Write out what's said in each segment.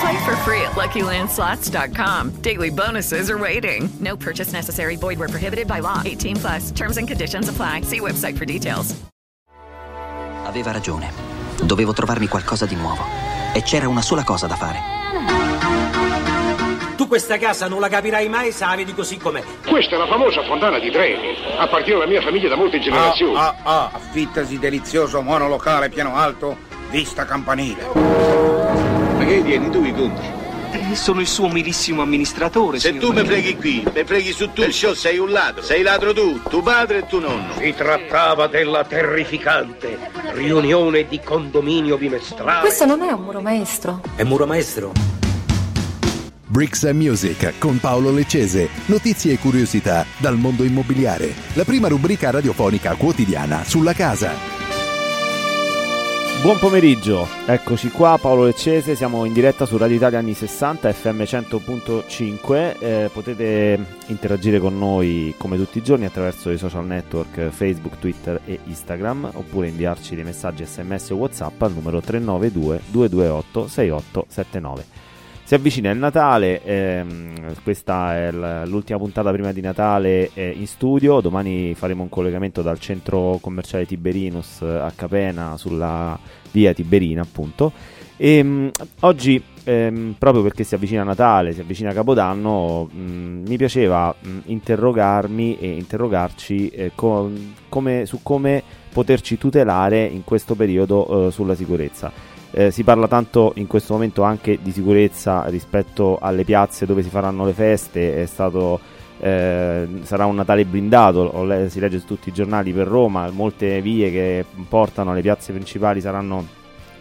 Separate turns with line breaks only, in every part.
Play for free at LuckyLandSlots.com. Daily bonuses are waiting. No purchase necessary. Void where prohibited by law. 18 plus. Terms and conditions apply. See website for details.
Aveva ragione. Dovevo trovarmi qualcosa di nuovo. E c'era una sola cosa da fare.
Tu questa casa non la capirai mai se la vedi così com'è.
Questa è la famosa fontana di treni. Appartiene alla mia famiglia da molte generazioni.
Ah, ah, ah. Affittasi delizioso monolocale piano alto, vista campanile.
Ma che vieni tu i conti?
Eh, sono il suo umilissimo amministratore.
Se tu mi freghi qui, mi freghi su tu. Perciò sei un ladro. Sei ladro tu, tuo padre e tuo nonno.
Si trattava della terrificante riunione di condominio bimestrale.
Questo non è un muro maestro.
È muro maestro?
Bricks and Music con Paolo Leccese. Notizie e curiosità dal mondo immobiliare. La prima rubrica radiofonica quotidiana sulla casa.
Buon pomeriggio, eccoci qua Paolo Leccese, siamo in diretta su Radio Italia anni 60 FM 100.5, eh, potete interagire con noi come tutti i giorni attraverso i social network Facebook, Twitter e Instagram oppure inviarci dei messaggi sms o whatsapp al numero 392 228 6879. Si avvicina il Natale, ehm, questa è l'ultima puntata prima di Natale eh, in studio, domani faremo un collegamento dal centro commerciale Tiberinus a Capena sulla via Tiberina appunto e ehm, mh, oggi ehm, proprio perché si avvicina Natale, si avvicina Capodanno, mh, mi piaceva mh, interrogarmi e interrogarci eh, con, come, su come poterci tutelare in questo periodo eh, sulla sicurezza. Eh, si parla tanto in questo momento anche di sicurezza rispetto alle piazze dove si faranno le feste, stato, eh, sarà un Natale blindato, le- si legge su tutti i giornali per Roma, molte vie che portano alle piazze principali saranno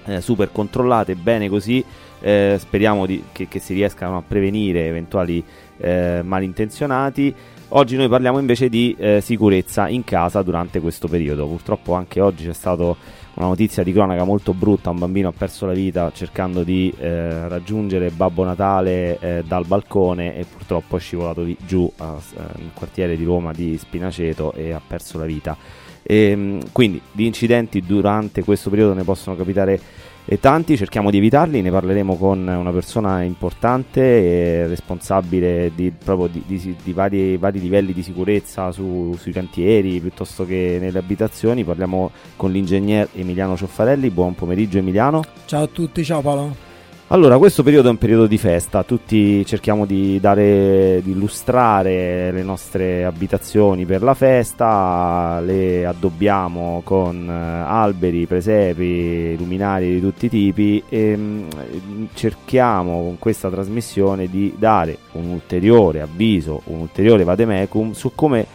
eh, super controllate, bene così, eh, speriamo di, che, che, si riescano a prevenire eventuali eh, malintenzionati. Oggi noi parliamo invece di eh, sicurezza in casa durante questo periodo, purtroppo anche oggi c'è stato una notizia di cronaca molto brutta, un bambino ha perso la vita cercando di eh, raggiungere Babbo Natale eh, dal balcone e purtroppo è scivolato di, giù a, eh, nel quartiere di Roma di Spinaceto e ha perso la vita. E, ehm, quindi di incidenti durante questo periodo ne possono capitare e tanti, cerchiamo di evitarli, ne parleremo con una persona importante e responsabile di, proprio di, di, di vari, vari, livelli di sicurezza su, sui cantieri piuttosto che nelle abitazioni. Parliamo con l'ingegner Emiliano Cioffarelli. Buon pomeriggio Emiliano.
Ciao a tutti, ciao Paolo.
Allora, questo periodo è un periodo di festa, tutti cerchiamo di, dare, di illustrare le nostre abitazioni per la festa, le addobbiamo con eh, alberi, presepi, luminari di tutti i tipi. E mh, mm, cerchiamo con questa trasmissione di dare un ulteriore avviso, un ulteriore vademecum su come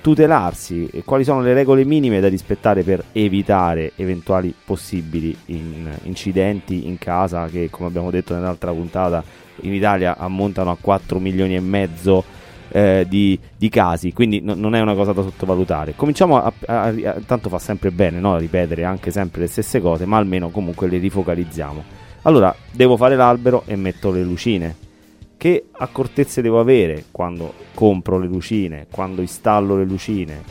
tutelarsi e quali sono le regole minime da rispettare per evitare eventuali possibili in, incidenti in casa che come abbiamo detto nell'altra puntata in Italia ammontano a 4 milioni e mezzo eh, di, di, casi. Quindi no, non è una cosa da sottovalutare. Cominciamo a, a, a tanto fa sempre bene no? ripetere anche sempre le stesse cose ma almeno comunque le rifocalizziamo. Allora devo fare l'albero e metto le lucine che accortezze devo avere quando compro le lucine, quando installo le lucine?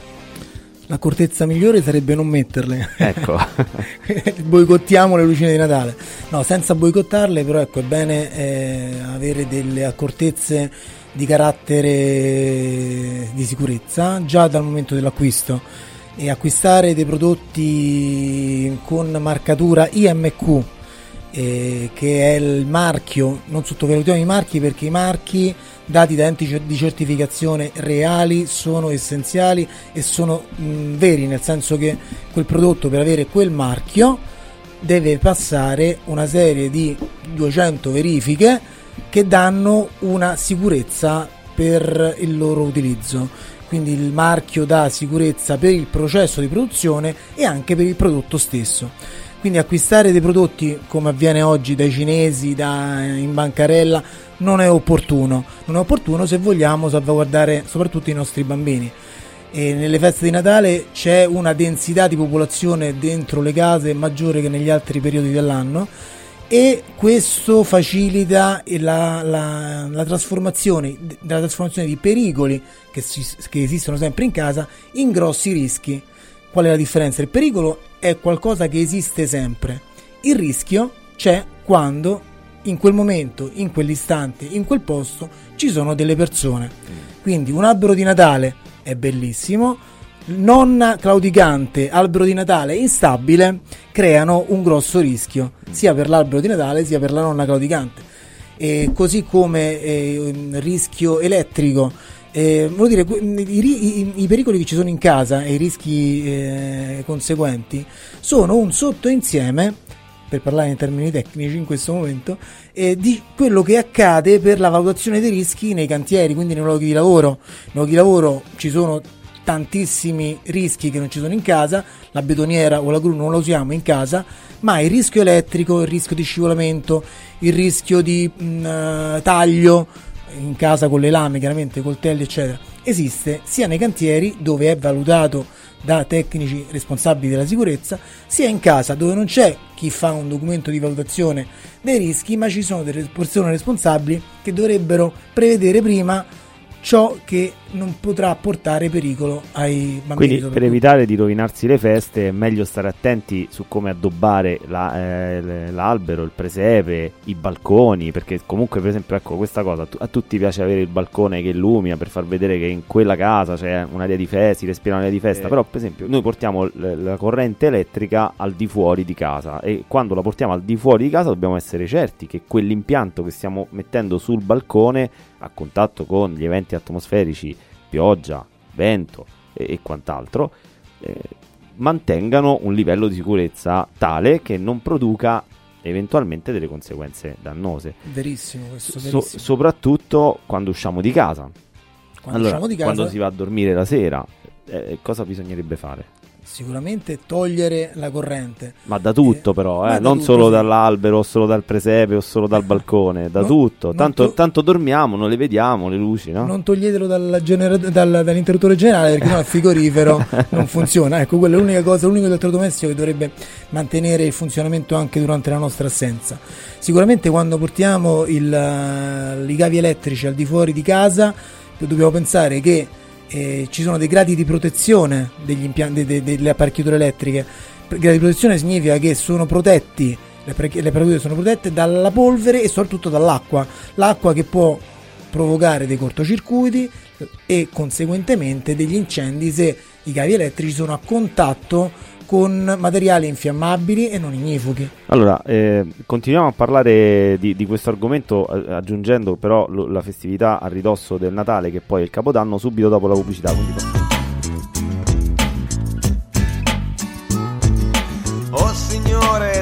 L'accortezza migliore sarebbe non metterle.
Ecco.
Boicottiamo le lucine di Natale. No, senza boicottarle, però ecco, è bene eh, avere delle accortezze di carattere di sicurezza già dal momento dell'acquisto e acquistare dei prodotti con marcatura IMQ eh, che è il marchio, non sottovalutiamo i marchi perché i marchi dati da enti di certificazione reali sono essenziali e sono mh, veri, nel senso che quel prodotto per avere quel marchio deve passare una serie di 200 verifiche che danno una sicurezza per il loro utilizzo. Quindi il marchio dà sicurezza per il processo di produzione e anche per il prodotto stesso. Quindi acquistare dei prodotti come avviene oggi dai cinesi, da, in bancarella, non è opportuno. Non è opportuno se vogliamo salvaguardare soprattutto i nostri bambini. E nelle feste di Natale c'è una densità di popolazione dentro le case maggiore che negli altri periodi dell'anno e questo facilita la, la, la, trasformazione, la trasformazione, di pericoli che, si, che esistono sempre in casa in grossi rischi. Qual è la differenza? Il pericolo è qualcosa che esiste sempre. Il rischio c'è quando in quel momento, in quell'istante, in quel posto ci sono delle persone. Quindi un albero di Natale è bellissimo, nonna claudicante, albero di Natale instabile creano un grosso rischio sia per l'albero di Natale sia per la nonna claudicante. E così come eh, rischio elettrico eh, dire, i, i, i, pericoli che ci sono in casa e i rischi eh, conseguenti sono un sottoinsieme, per parlare in termini tecnici in questo momento, eh, di quello che accade per la valutazione dei rischi nei cantieri, quindi nei luoghi di lavoro. Nei luoghi di lavoro ci sono tantissimi rischi che non ci sono in casa, la betoniera o la gru non la usiamo in casa, ma il rischio elettrico, il rischio di scivolamento, il rischio di mh, mm, taglio, in casa con le lame, chiaramente coltelli, eccetera, esiste sia nei cantieri dove è valutato da tecnici responsabili della sicurezza, sia in casa dove non c'è chi fa un documento di valutazione dei rischi, ma ci sono delle persone responsabili che dovrebbero prevedere prima ciò che non potrà portare pericolo ai bambini.
Quindi per evitare di rovinarsi le feste è meglio stare attenti su come addobbare la, eh, l'albero, il presepe, i balconi, perché comunque per esempio ecco questa cosa, a tutti piace avere il balcone che illumina per far vedere che in quella casa c'è un'area di festa, si respira un'area di festa, eh. però per esempio noi portiamo l- la corrente elettrica al di fuori di casa e quando la portiamo al di fuori di casa dobbiamo essere certi che quell'impianto che stiamo mettendo sul balcone a contatto con gli eventi atmosferici pioggia, vento e, e quant'altro, eh, mantengano un livello di sicurezza tale che non produca eventualmente delle conseguenze dannose.
Verissimo, questo verissimo.
So, soprattutto quando usciamo di casa. Quando, allora, di casa... quando si va a dormire la sera, eh, cosa bisognerebbe fare?
Sicuramente togliere la corrente.
Ma da tutto eh, però, eh? non tutto, solo sì. dall'albero, o solo dal presepe, o solo dal balcone, da no, tutto. Tanto, to- tanto, dormiamo, non le vediamo le luci, no?
Non toglietelo genera- dal, dall'interruttore generale perché no il frigorifero non funziona. Ecco, quella è l'unica cosa, l'unico elettrodomestico che dovrebbe mantenere il funzionamento anche durante la nostra assenza. Sicuramente quando portiamo il, i cavi elettrici al di fuori di casa dobbiamo pensare che eh, ci sono dei gradi di protezione degli impianti, de, de, delle apparecchiature elettriche. Gradi di protezione significa che sono protetti, le, apparecchiature sono protette dalla polvere e soprattutto dall'acqua. L'acqua che può provocare dei cortocircuiti e conseguentemente degli incendi se i cavi elettrici sono a contatto con materiali infiammabili e non ignifughi.
Allora, eh, continuiamo a parlare di, di questo argomento eh, aggiungendo però la festività a ridosso del Natale che poi è il Capodanno subito dopo la pubblicità. Quindi...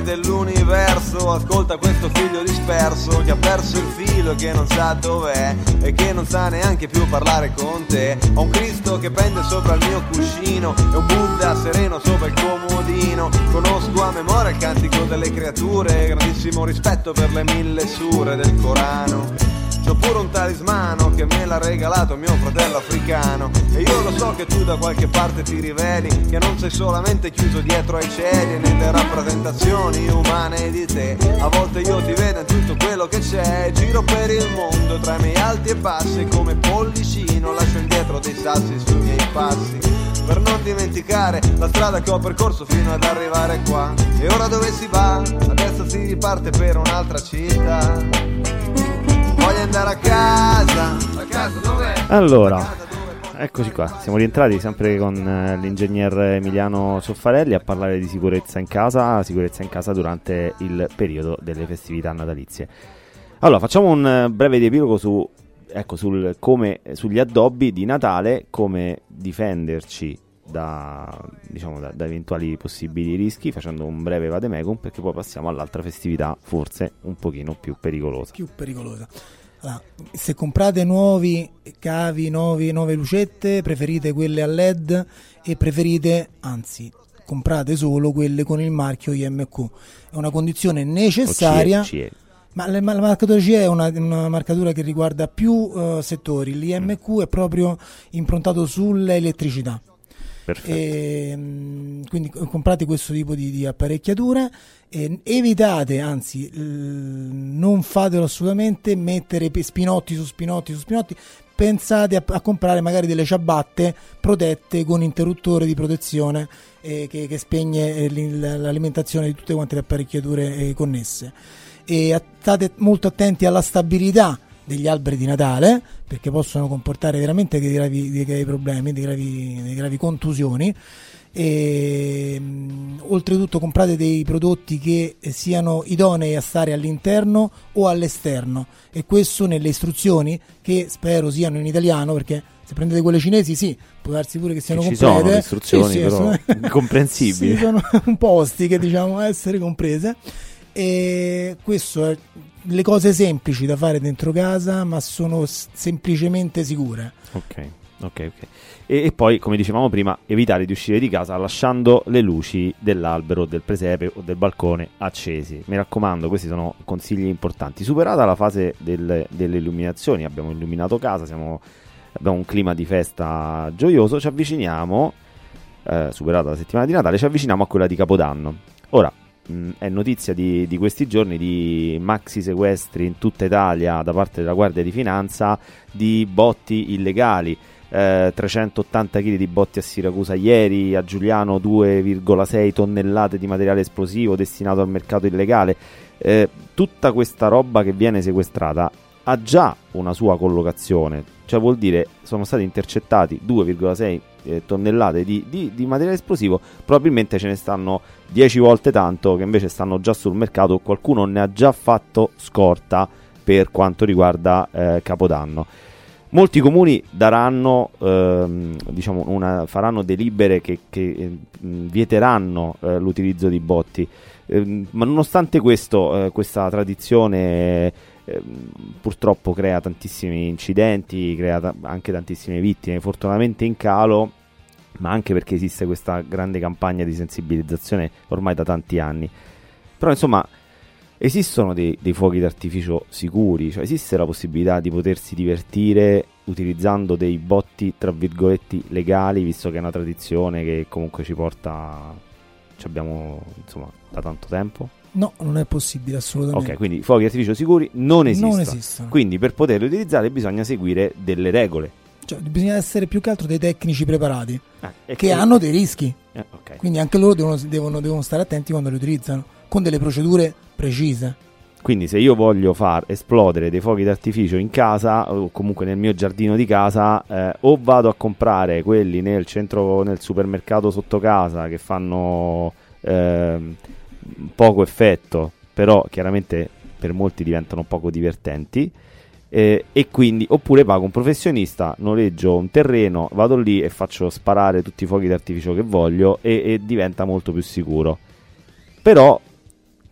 dell'universo, ascolta questo figlio disperso che ha perso il filo che non sa dov'è e che non sa neanche più parlare con te. Ho un Cristo che pende sopra il mio cuscino e un Buddha sereno sopra il comodino. Conosco a memoria il cantico delle creature, grandissimo rispetto per le mille sure del Corano. C'ho pure un talismano che me l'ha regalato mio fratello africano. E io lo so che tu da qualche parte ti riveli Che non sei solamente chiuso dietro ai cieli E nelle rappresentazioni umane di te. A volte io ti vedo in tutto quello che c'è Giro per il mondo tra i miei alti e bassi Come pollicino lascio indietro dei sassi sui miei passi. Per non dimenticare la strada che ho percorso fino ad arrivare qua. E ora dove si va? Adesso si riparte per un'altra città voglio andare a casa. A casa dov'è?
Allora. Eccoci qua, siamo rientrati sempre con eh, l'ingegner Emiliano Soffarelli a parlare di sicurezza in casa, sicurezza in casa durante il periodo delle festività natalizie. Allora, facciamo un eh, breve riepilogo su ecco, sul, come, sugli addobbi di Natale, come difenderci da, diciamo, da, da, eventuali possibili rischi facendo un breve vademecum perché poi passiamo all'altra festività forse un pochino più pericolosa.
Più pericolosa. Allora, se comprate nuovi cavi, nuovi, nuove lucette, preferite quelle a LED e preferite, anzi, comprate solo quelle con il marchio IMQ. È una condizione necessaria.
CE.
Ma la, la marcatura CE è una, una, marcatura che riguarda più uh, settori. L'IMQ mm. è proprio improntato sull'elettricità. E, ehm, quindi comprate questo tipo di, di apparecchiature e evitate, anzi non fatelo assolutamente, mettere spinotti su spinotti su spinotti pensate a, a, comprare magari delle ciabatte protette con interruttore di protezione eh, che, che, spegne eh, l'alimentazione di tutte quante le apparecchiature eh, connesse. E state molto attenti alla stabilità degli alberi di Natale perché possono comportare veramente dei gravi, dei gravi problemi, dei gravi, dei gravi contusioni. E, mh, oltretutto comprate dei prodotti che siano idonei a stare all'interno o all'esterno e questo nelle istruzioni che spero siano in italiano perché se prendete quelle cinesi sì, può darsi pure che siano
ci
comprese.
sono le istruzioni
sì, sì,
però
sono,
comprensibili.
sono un po' ostiche diciamo essere comprese e questo è le cose semplici da fare dentro casa, ma sono semplicemente sicure.
Ok, ok, ok. E, e, poi, come dicevamo prima, evitare di uscire di casa lasciando le luci dell'albero, del presepe o del balcone accesi. Mi raccomando, questi sono consigli importanti. Superata la fase del, delle illuminazioni, abbiamo illuminato casa, siamo, abbiamo un clima di festa gioioso, ci avviciniamo, eh, superata la settimana di Natale, ci avviciniamo a quella di Capodanno. Ora, mh, è notizia di, di, questi giorni di maxi sequestri in tutta Italia da parte della Guardia di Finanza di botti illegali. Eh, 380 kg di botti a Siracusa ieri, a Giuliano 2,6 tonnellate di materiale esplosivo destinato al mercato illegale. Eh, tutta questa roba che viene sequestrata ha già una sua collocazione, cioè vuol dire sono stati intercettati 2,6 eh, tonnellate di, di, di, materiale esplosivo, probabilmente ce ne stanno 10 volte tanto che invece stanno già sul mercato, qualcuno ne ha già fatto scorta per quanto riguarda eh, Capodanno. Molti comuni daranno, ehm, diciamo una, faranno delibere che, che eh, vieteranno eh, l'utilizzo di botti, ehm, ma nonostante questo, eh, questa tradizione purtroppo crea tantissimi incidenti, crea t- anche tantissime vittime, fortunatamente in calo ma anche perché esiste questa grande campagna di sensibilizzazione ormai da tanti anni. Però insomma esistono dei, dei fuochi d'artificio sicuri, cioè esiste la possibilità di potersi divertire utilizzando dei botti tra virgolette legali, visto che è una tradizione che comunque ci porta, ci abbiamo insomma da tanto tempo.
No, non è possibile assolutamente.
Ok, quindi fuochi d'artificio sicuri non esistono.
Non esistono.
Quindi per poterli utilizzare bisogna seguire delle regole
cioè, bisogna essere più che altro dei tecnici preparati
ah,
che, che, hanno dei rischi.
Eh, okay.
Quindi anche loro devono, devono, devono, stare attenti quando li utilizzano, con delle procedure precise.
Quindi se io voglio far esplodere dei fuochi d'artificio in casa o comunque nel mio giardino di casa, eh, o vado a comprare quelli nel centro, nel supermercato sotto casa che fanno eh, poco effetto, però chiaramente per molti diventano poco divertenti eh, e quindi oppure pago un professionista, noleggio un terreno, vado lì e faccio sparare tutti i fuochi d'artificio che voglio e, e diventa molto più sicuro. Però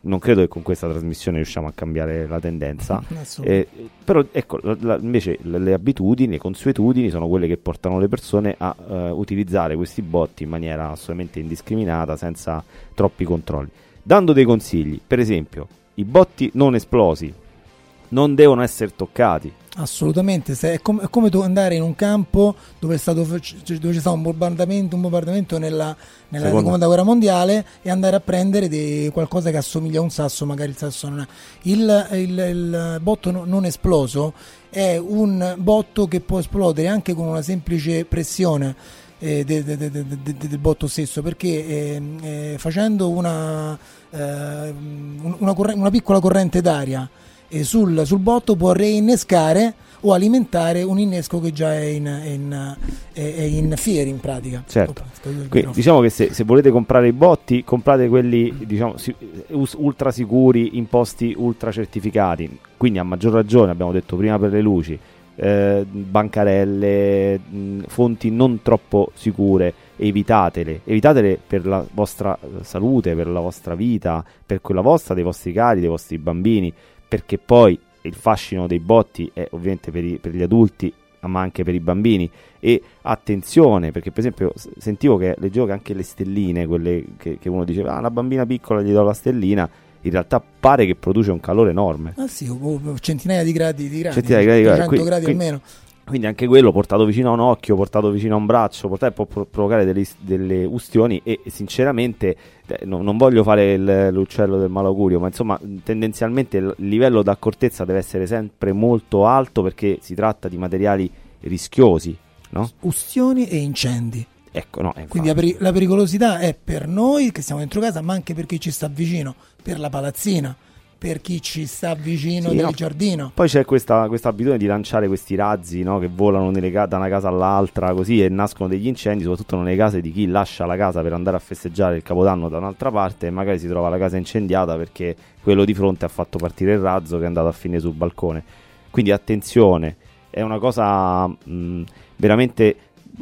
non credo che con questa trasmissione riusciamo a cambiare la tendenza. Eh, però ecco, la, la, invece le, le, abitudini, le consuetudini sono quelle che portano le persone a uh, utilizzare questi botti in maniera assolutamente indiscriminata, senza troppi controlli. Dando dei consigli, per esempio, i botti non esplosi non devono essere toccati.
Assolutamente, è, com- è, come andare in un campo dove, stato, dove, c'è stato un bombardamento, un bombardamento nella, nella seconda guerra mondiale e andare a prendere dei, qualcosa che assomiglia a un sasso, magari il sasso non è. Il, il, il botto no, non esploso è un botto che può esplodere anche con una semplice pressione. Eh, de, de, de, del botto stesso perché eh, eh, facendo una, eh, una, corre- una piccola corrente d'aria sul, sul, botto può reinnescare o alimentare un innesco che già è in, in, è in fieri in pratica.
Certo. Quindi, diciamo che se, se, volete comprare i botti, comprate quelli diciamo, ultra sicuri in posti ultra certificati. Quindi a maggior ragione, abbiamo detto prima per le luci, eh, bancarelle, mh, fonti non troppo sicure, evitatele, evitatele per la vostra salute, per la vostra vita, per quella vostra, dei vostri cari, dei vostri bambini, perché poi il fascino dei botti è ovviamente per, i, per gli adulti ma anche per i bambini. E attenzione perché per esempio sentivo che leggevo che anche le stelline quelle che, che uno diceva ah una bambina piccola gli do la stellina in realtà pare che produce un calore enorme
Ah sì, centinaia di gradi di gradi,
centinaia di gradi,
300
quindi,
gradi
quindi,
almeno.
Quindi anche quello portato vicino a un occhio, portato vicino a un braccio, portato, può pro- provocare delle, delle, ustioni e sinceramente eh, no, non voglio fare il, l'uccello del malaugurio, ma insomma tendenzialmente il livello d'accortezza deve essere sempre molto alto perché si tratta di materiali rischiosi, no?
Ustioni e incendi.
Ecco, no,
Quindi la, peri- la pericolosità è per noi che stiamo dentro casa, ma anche per chi ci sta vicino, per la palazzina per chi ci sta vicino
Sì,
del
no.
giardino.
Poi c'è questa, questa abitudine di lanciare questi razzi no, che volano ca- da una casa all'altra così e nascono degli incendi, soprattutto nelle case di chi lascia la casa per andare a festeggiare il capodanno da un'altra parte e magari si trova la casa incendiata perché quello di fronte ha fatto partire il razzo che è andato a fine sul balcone. Quindi attenzione, è una cosa mh, veramente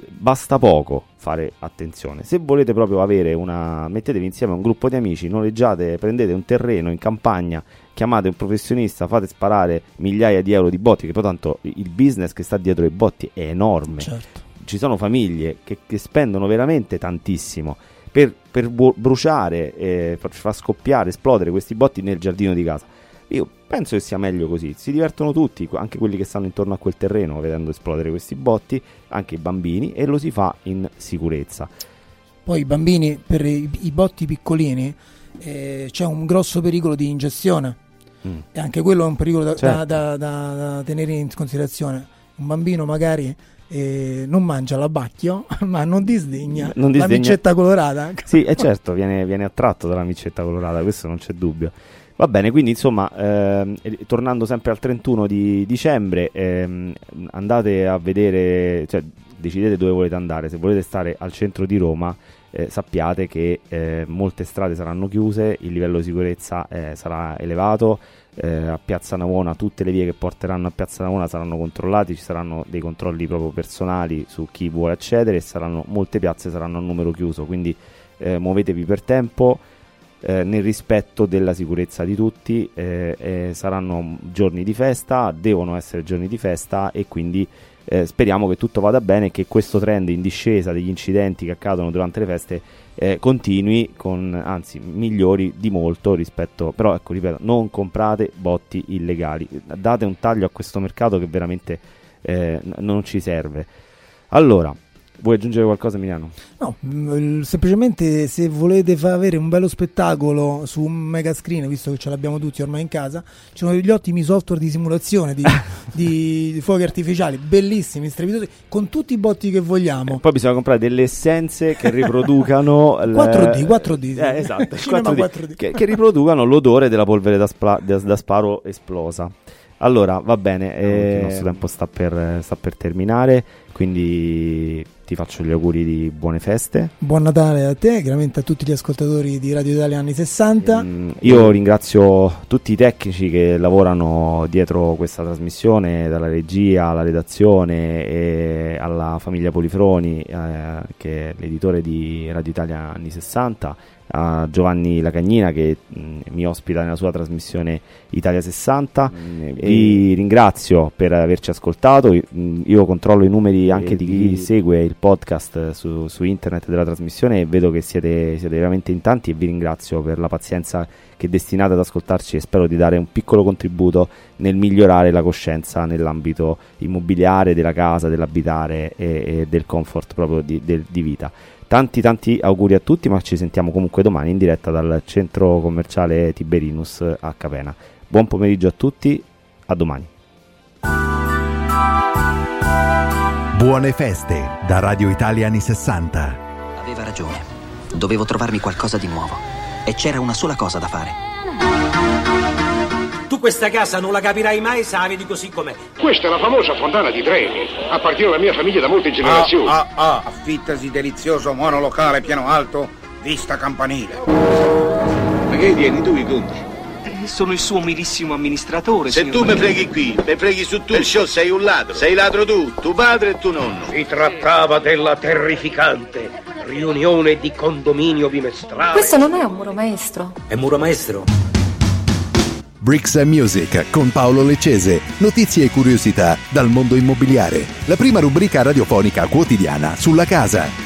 basta poco fare attenzione. Se volete proprio avere una mettetevi insieme a un gruppo di amici, noleggiate, prendete un terreno in campagna, chiamate un professionista, fate sparare migliaia di euro di botti, che poi tanto il business che sta dietro ai botti è enorme.
Certo.
Ci sono famiglie che, che spendono veramente tantissimo per, per bruciare, eh, far scoppiare, esplodere questi botti nel giardino di casa. Io penso che sia meglio così. Si divertono tutti, anche quelli che stanno intorno a quel terreno, vedendo esplodere questi botti, anche i bambini, e lo si fa in sicurezza.
Poi i bambini, per i, i botti piccolini, eh, c'è un grosso pericolo di ingestione.
Mm.
E anche quello è un pericolo da,
Certo.
da- da- da tenere in considerazione. Un bambino magari eh, non mangia l'abbacchio, ma non disdegna,
Non
la
disdegna-
micetta colorata.
Sì, e certo, viene, viene attratto dalla micetta colorata, questo non c'è dubbio. Va bene, quindi insomma, ehm, eh, tornando sempre al 31 di dicembre, ehm, andate a vedere, cioè decidete dove volete andare. Se volete stare al centro di Roma, eh, sappiate che eh, molte strade saranno chiuse, il livello di sicurezza eh, sarà elevato. eh, a Piazza Navona tutte le vie che porteranno a Piazza Navona saranno controllate, ci saranno dei controlli proprio personali su chi vuole accedere e saranno, molte piazze saranno a numero chiuso, quindi eh, muovetevi per tempo eh, nel rispetto della sicurezza di tutti, eh, eh, saranno giorni di festa, devono essere giorni di festa e quindi eh, speriamo che tutto vada bene e che questo trend in discesa degli incidenti che accadono durante le feste eh, continui, con, anzi migliori di molto rispetto, però ecco ripeto, non comprate botti illegali, date un taglio a questo mercato che veramente non ci serve. Allora, vuoi aggiungere qualcosa Emiliano?
No, mm, semplicemente se volete fa avere un bello spettacolo su un mega screen, visto che ce l'abbiamo tutti ormai in casa, ci sono degli ottimi software di simulazione di, di- di fuochi artificiali, bellissimi, strepitosi, con tutti i botti che vogliamo.
Poi bisogna comprare delle essenze che riproducano il-
4D, 4D.
Eh, esatto,
Cinema
4D,
4D.
Che, che riproducano l'odore della polvere da, spla- da- da sparo esplosa. Allora, va bene, eh, il nostro tempo sta per, sta per terminare, quindi ti faccio gli auguri di buone feste.
Buon Natale a te, chiaramente a tutti gli ascoltatori di Radio Italia anni 60.
Io ringrazio tutti i tecnici che lavorano dietro questa trasmissione, dalla regia alla redazione e alla famiglia Polifroni, eh, che è l'editore di Radio Italia anni 60, a Giovanni Lacagnina che mh, mi ospita nella sua trasmissione Italia 60. Vi ringrazio per averci ascoltato. Mh, Io controllo i numeri anche di chi segue il podcast su, su internet della trasmissione e vedo che siete, siete veramente in tanti e vi ringrazio per la pazienza che destinate ad ascoltarci e spero di dare un piccolo contributo nel migliorare la coscienza nell'ambito immobiliare della casa, dell'abitare e, e del comfort proprio di, del- di vita. Tanti tanti auguri a tutti, ma ci sentiamo comunque domani in diretta dal centro commerciale Tiberinus a Capena. Buon pomeriggio a tutti, a domani.
Buone feste da Radio Italia anni 60.
Aveva ragione. Dovevo trovarmi qualcosa di nuovo. E c'era una sola cosa da fare.
Tu questa casa non la capirai mai se la vedi così com'è.
Questa è la famosa fontana di Trevi. Appartiene alla mia famiglia da molte generazioni.
Ah, ah, ah, affittasi delizioso monolocale piano alto, vista campanile.
Ma che tieni tu i conti?
sono il suo umilissimo amministratore.
Se tu mi freghi qui, mi freghi su tutto il show, sei un ladro. Sei ladro tu, tuo padre e tuo nonno.
Si trattava della terrificante riunione di condominio bimestrale.
Questo non è un muro maestro.
È muro maestro?
Bricks and Music con Paolo Leccese. Notizie e curiosità dal mondo immobiliare. La prima rubrica radiofonica quotidiana sulla casa.